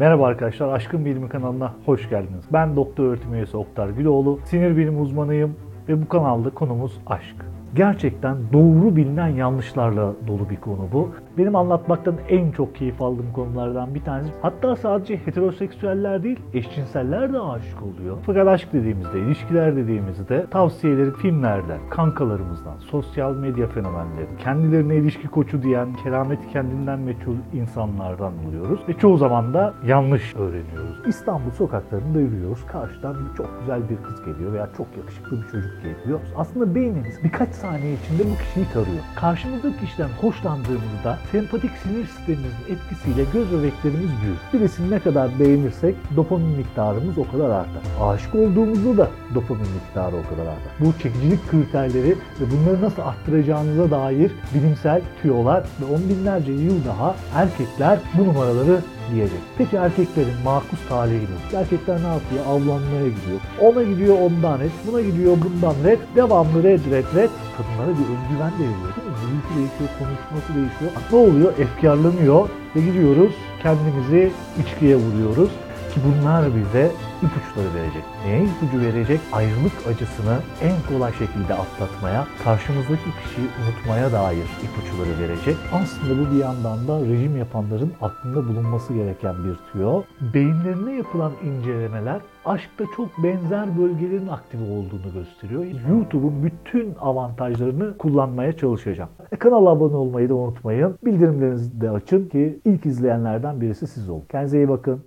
Merhaba arkadaşlar, Aşkın Bilimi kanalına hoş geldiniz. Ben doktor öğretim üyesi Oktar Güloğlu, sinir bilim uzmanıyım ve bu kanalda konumuz aşk. Gerçekten doğru bilinen yanlışlarla dolu bir konu bu. Benim anlatmaktan en çok keyif aldığım konulardan bir tanesi. Hatta sadece heteroseksüeller değil, eşcinseller de aşık oluyor. Fakat aşk dediğimizde, ilişkiler dediğimizde tavsiyeleri filmlerden, kankalarımızdan, sosyal medya fenomenleri, kendilerine ilişki koçu diyen, kerameti kendinden meçhul insanlardan buluyoruz. Ve çoğu zaman da yanlış öğreniyoruz. İstanbul sokaklarında yürüyoruz. Karşıdan çok güzel bir kız geliyor veya çok yakışıklı bir çocuk geliyor. Aslında beynimiz birkaç saniye içinde bu kişiyi tarıyor. Karşımızdaki kişiden hoşlandığımızda sempatik sinir sistemimizin etkisiyle göz bebeklerimiz büyür. Birisini ne kadar beğenirsek dopamin miktarımız o kadar artar. Aşık olduğumuzda da dopamin miktarı o kadar artar. Bu çekicilik kriterleri ve bunları nasıl arttıracağınıza dair bilimsel tüyolar ve on binlerce yıl daha erkekler bu numaraları diyecek. Peki erkeklerin makus talihi nedir? Erkekler ne yapıyor? Avlanmaya gidiyor. Ona gidiyor ondan red, buna gidiyor bundan red. Devamlı red red red. Kadınlara bir özgüven de veriyor değil mi? Gülüşü değişiyor, konuşması değişiyor. Ne oluyor? Efkarlanıyor ve gidiyoruz kendimizi içkiye vuruyoruz. Ki bunlar bize ipuçları verecek. Neye ipucu verecek? Ayrılık acısını en kolay şekilde atlatmaya, karşımızdaki kişiyi unutmaya dair ipuçları verecek. Aslında bu bir yandan da rejim yapanların aklında bulunması gereken bir tüyo. Beyinlerine yapılan incelemeler aşkta çok benzer bölgelerin aktif olduğunu gösteriyor. YouTube'un bütün avantajlarını kullanmaya çalışacağım. E, kanala abone olmayı da unutmayın. Bildirimlerinizi de açın ki ilk izleyenlerden birisi siz olun. Kendinize iyi bakın.